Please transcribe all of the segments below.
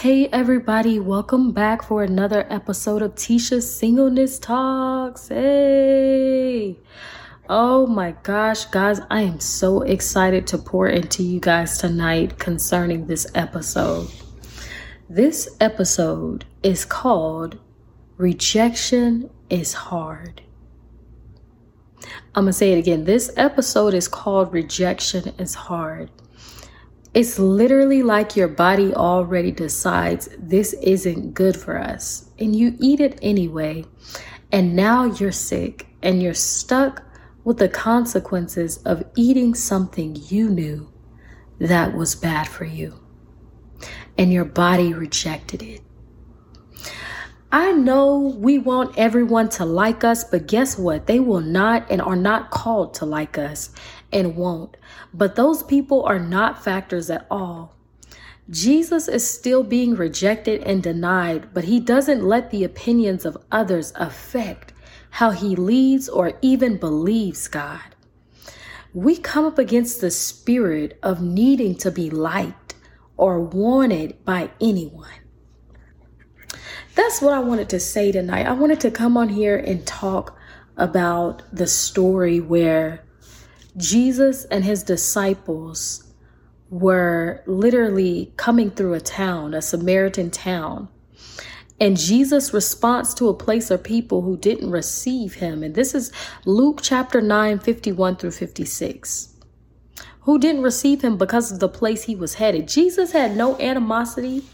Hey, everybody, welcome back for another episode of Tisha's Singleness Talks. Hey, oh my gosh, guys, I am so excited to pour into you guys tonight concerning this episode. This episode is called Rejection is Hard. I'm gonna say it again. This episode is called Rejection is Hard. It's literally like your body already decides this isn't good for us, and you eat it anyway. And now you're sick and you're stuck with the consequences of eating something you knew that was bad for you. And your body rejected it. I know we want everyone to like us, but guess what? They will not and are not called to like us and won't. But those people are not factors at all. Jesus is still being rejected and denied, but he doesn't let the opinions of others affect how he leads or even believes God. We come up against the spirit of needing to be liked or wanted by anyone. That's what I wanted to say tonight. I wanted to come on here and talk about the story where Jesus and his disciples were literally coming through a town, a Samaritan town. And Jesus' response to a place of people who didn't receive him. And this is Luke chapter 9, 51 through 56. Who didn't receive him because of the place he was headed. Jesus had no animosity.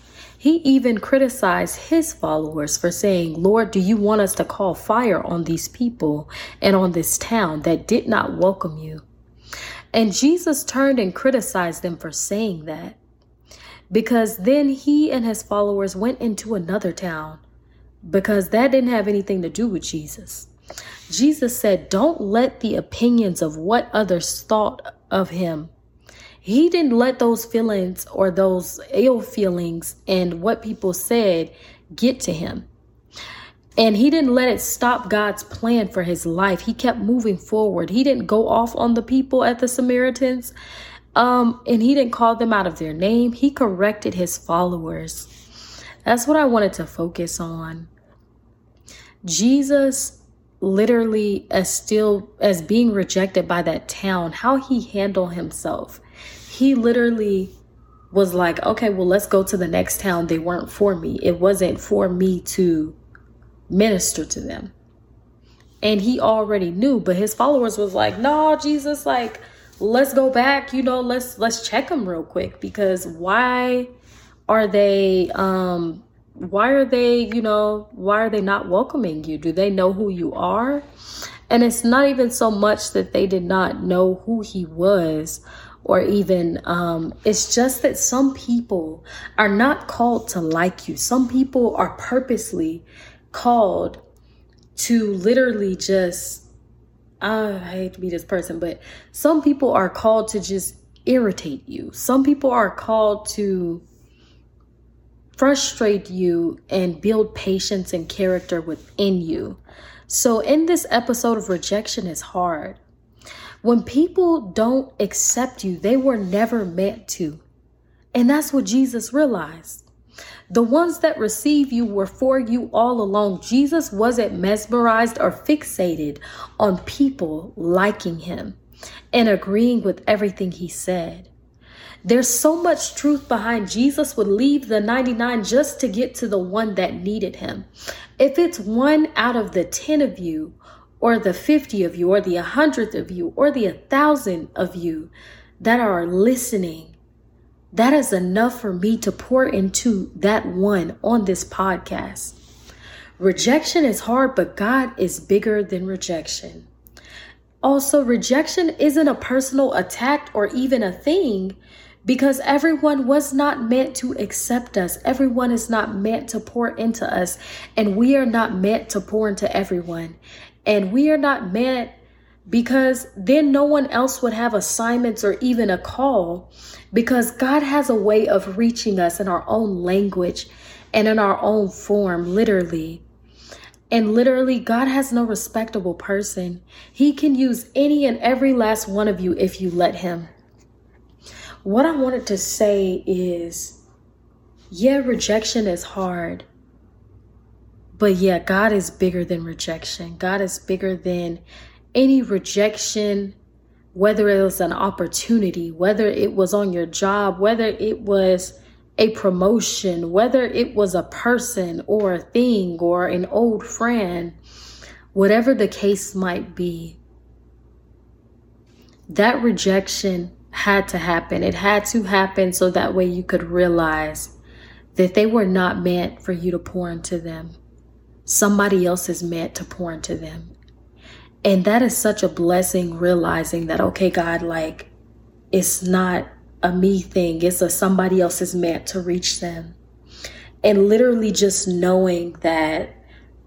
He even criticized his followers for saying, Lord, do you want us to call fire on these people and on this town that did not welcome you? And Jesus turned and criticized them for saying that. Because then he and his followers went into another town because that didn't have anything to do with Jesus. Jesus said, Don't let the opinions of what others thought of him. He didn't let those feelings or those ill feelings and what people said get to him. And he didn't let it stop God's plan for his life. He kept moving forward. He didn't go off on the people at the Samaritans. Um, and he didn't call them out of their name. He corrected his followers. That's what I wanted to focus on. Jesus literally as still as being rejected by that town, how he handled himself. He literally was like, okay, well, let's go to the next town. They weren't for me. It wasn't for me to minister to them. And he already knew, but his followers was like, "No, Jesus, like let's go back, you know, let's let's check them real quick because why are they um why are they, you know, why are they not welcoming you? Do they know who you are?" And it's not even so much that they did not know who he was or even um, it's just that some people are not called to like you. Some people are purposely called to literally just I hate to be this person, but some people are called to just irritate you. Some people are called to frustrate you and build patience and character within you. So, in this episode of rejection is hard. When people don't accept you, they were never meant to. And that's what Jesus realized. The ones that receive you were for you all along. Jesus wasn't mesmerized or fixated on people liking him and agreeing with everything he said. There's so much truth behind Jesus would leave the 99 just to get to the one that needed him. If it's one out of the 10 of you, or the 50 of you, or the 100th of you, or the 1,000 of you that are listening that is enough for me to pour into that one on this podcast. Rejection is hard, but God is bigger than rejection. Also, rejection isn't a personal attack or even a thing because everyone was not meant to accept us. Everyone is not meant to pour into us, and we are not meant to pour into everyone. And we are not meant because then no one else would have assignments or even a call because God has a way of reaching us in our own language and in our own form, literally. And literally, God has no respectable person. He can use any and every last one of you if you let Him. What I wanted to say is Yeah, rejection is hard. But yeah, God is bigger than rejection. God is bigger than any rejection, whether it was an opportunity, whether it was on your job, whether it was a promotion, whether it was a person or a thing or an old friend, whatever the case might be, that rejection had to happen. It had to happen so that way you could realize that they were not meant for you to pour into them. Somebody else is meant to pour into them. And that is such a blessing realizing that, okay, God, like, it's not a me thing, it's a somebody else is meant to reach them. And literally just knowing that,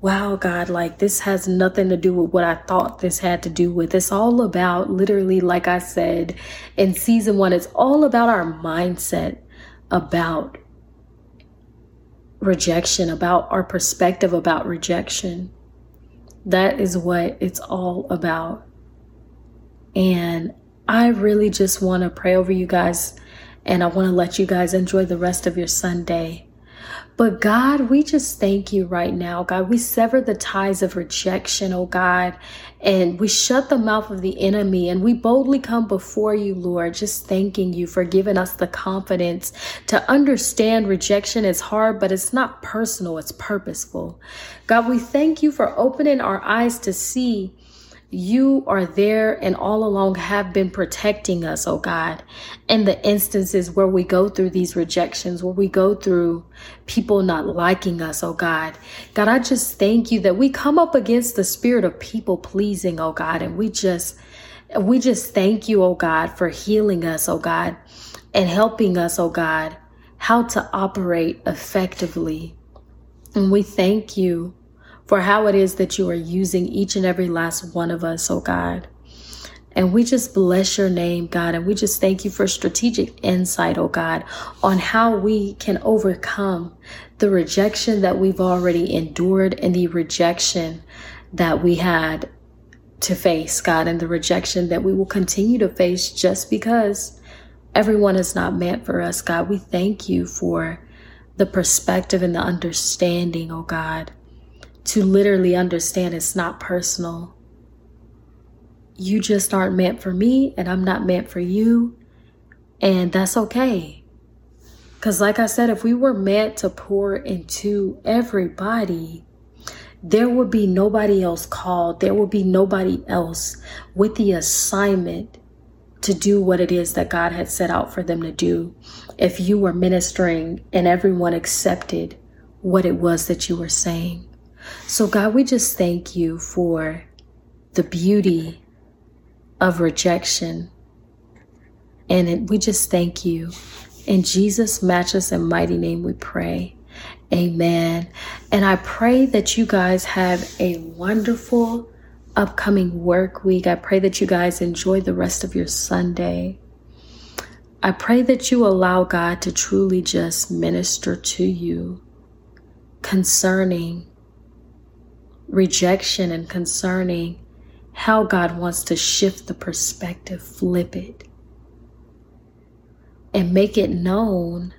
wow, God, like, this has nothing to do with what I thought this had to do with. It's all about, literally, like I said in season one, it's all about our mindset about rejection, about our perspective about rejection. That is what it's all about. And I really just want to pray over you guys and I want to let you guys enjoy the rest of your Sunday. But God, we just thank you right now. God, we sever the ties of rejection, oh God, and we shut the mouth of the enemy and we boldly come before you, Lord, just thanking you for giving us the confidence to understand rejection is hard, but it's not personal, it's purposeful. God, we thank you for opening our eyes to see you are there and all along have been protecting us, oh God. In the instances where we go through these rejections, where we go through people not liking us, oh God. God, I just thank you that we come up against the spirit of people pleasing, oh God, and we just we just thank you, oh God, for healing us, oh God, and helping us, oh God, how to operate effectively. And we thank you for how it is that you are using each and every last one of us, oh God. And we just bless your name, God. And we just thank you for strategic insight, oh God, on how we can overcome the rejection that we've already endured and the rejection that we had to face, God, and the rejection that we will continue to face just because everyone is not meant for us, God. We thank you for the perspective and the understanding, oh God to literally understand it's not personal. You just aren't meant for me, and I'm not meant for you. And that's okay. Because, like I said, if we were meant to pour into everybody, there would be nobody else called. There would be nobody else with the assignment to do what it is that God had set out for them to do. If you were ministering and everyone accepted what it was that you were saying. So, God, we just thank you for the beauty of rejection. And it, we just thank you. In Jesus' matchless and mighty name, we pray. Amen. And I pray that you guys have a wonderful upcoming work week. I pray that you guys enjoy the rest of your Sunday. I pray that you allow God to truly just minister to you concerning rejection and concerning how God wants to shift the perspective, flip it, and make it known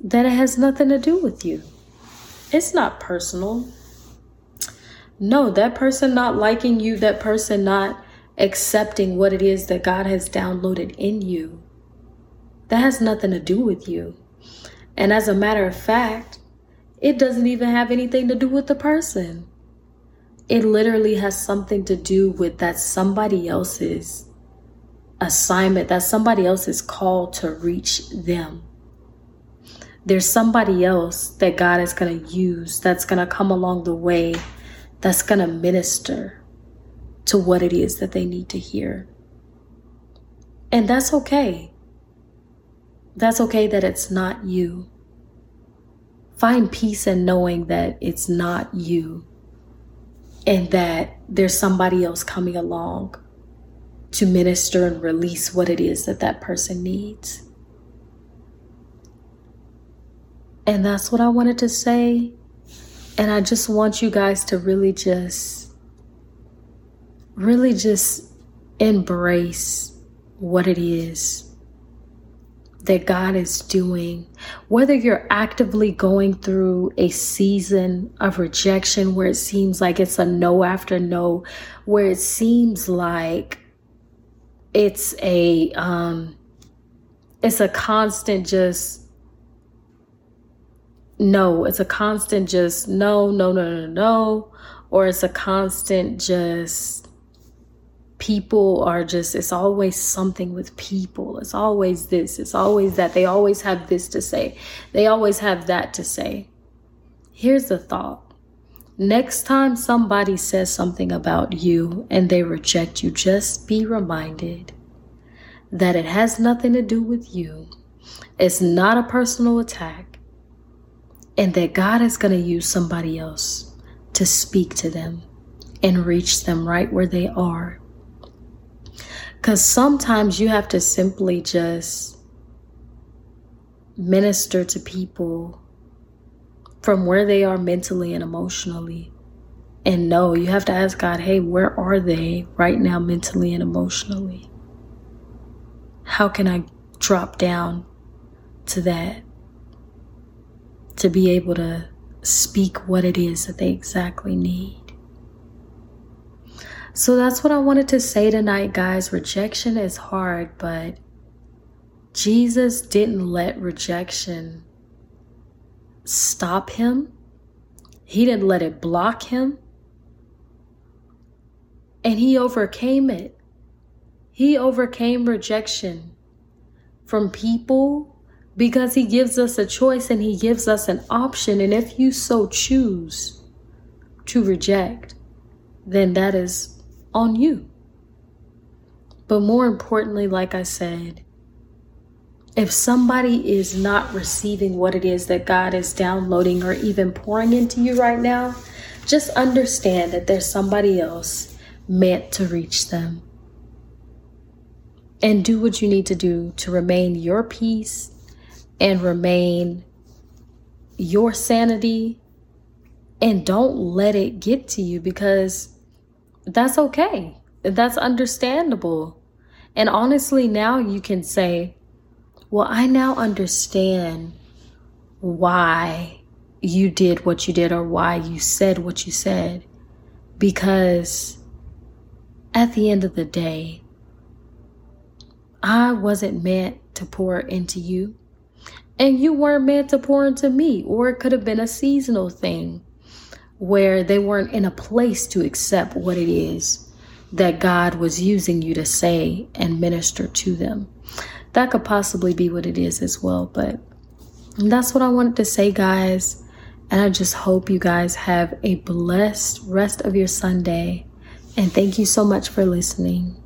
that it has nothing to do with you. It's not personal. No, that person not liking you, that person not accepting what it is that God has downloaded in you, that has nothing to do with you. And as a matter of fact, it doesn't even have anything to do with the person. It literally has something to do with that somebody else's assignment, that somebody else is called to reach them. There's somebody else that God is going to use that's going to come along the way that's going to minister to what it is that they need to hear. And that's okay. That's okay that it's not you. Find peace in knowing that it's not you and that there's somebody else coming along to minister and release what it is that that person needs. And that's what I wanted to say. And I just want you guys to really just, really just embrace what it is that God is doing, whether you're actively going through a season of rejection where it seems like it's a no after no, where it seems like it's a um it's a constant just no, it's a constant just no, no, no, no, no, or it's a constant just people are just it's always something with people. It's always this. It's always that. They always have this to say. They always have that to say. Here's the thought. Next time somebody says something about you and they reject you just be reminded that it has nothing to do with you. It's not a personal attack and that God is going to use somebody else to speak to them and reach them right where they are because sometimes you have to simply just minister to people from where they are mentally and emotionally. And no, you have to ask God, hey, where are they right now, mentally and emotionally? How can I drop down to that to be able to speak what it is that they exactly need? So that's what I wanted to say tonight, guys. Rejection is hard, but Jesus didn't let rejection stop him. He didn't let it block him. And he overcame it. He overcame rejection from people because he gives us a choice and he gives us an option. And if you so choose to reject, then that is on you. But more importantly, like I said, if somebody is not receiving what it is that God is downloading or even pouring into you right now, just understand that there's somebody else meant to reach them. And do what you need to do to remain your peace and remain your sanity. And don't let it get to you because that's okay. That's understandable. And honestly, now you can say, well, I now understand why you did what you did or why you said what you said. Because at the end of the day, I wasn't meant to pour into you, and you weren't meant to pour into me, or it could have been a seasonal thing where they weren't in a place to accept what it is that God was using you to say and minister to them. That could possibly be what it is as well, but that's what I wanted to say, guys. And I just hope you guys have a blessed rest of your Sunday. And thank you so much for listening.